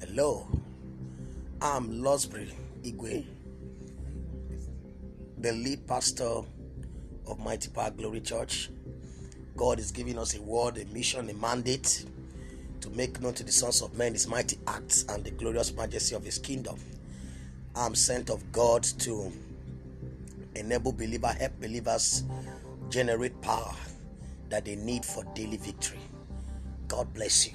Hello, I'm Losbury Igwe, the lead pastor of Mighty Power Glory Church. God is giving us a word, a mission, a mandate to make known to the sons of men his mighty acts and the glorious majesty of his kingdom. I'm sent of God to enable believers, help believers generate power that they need for daily victory. God bless you.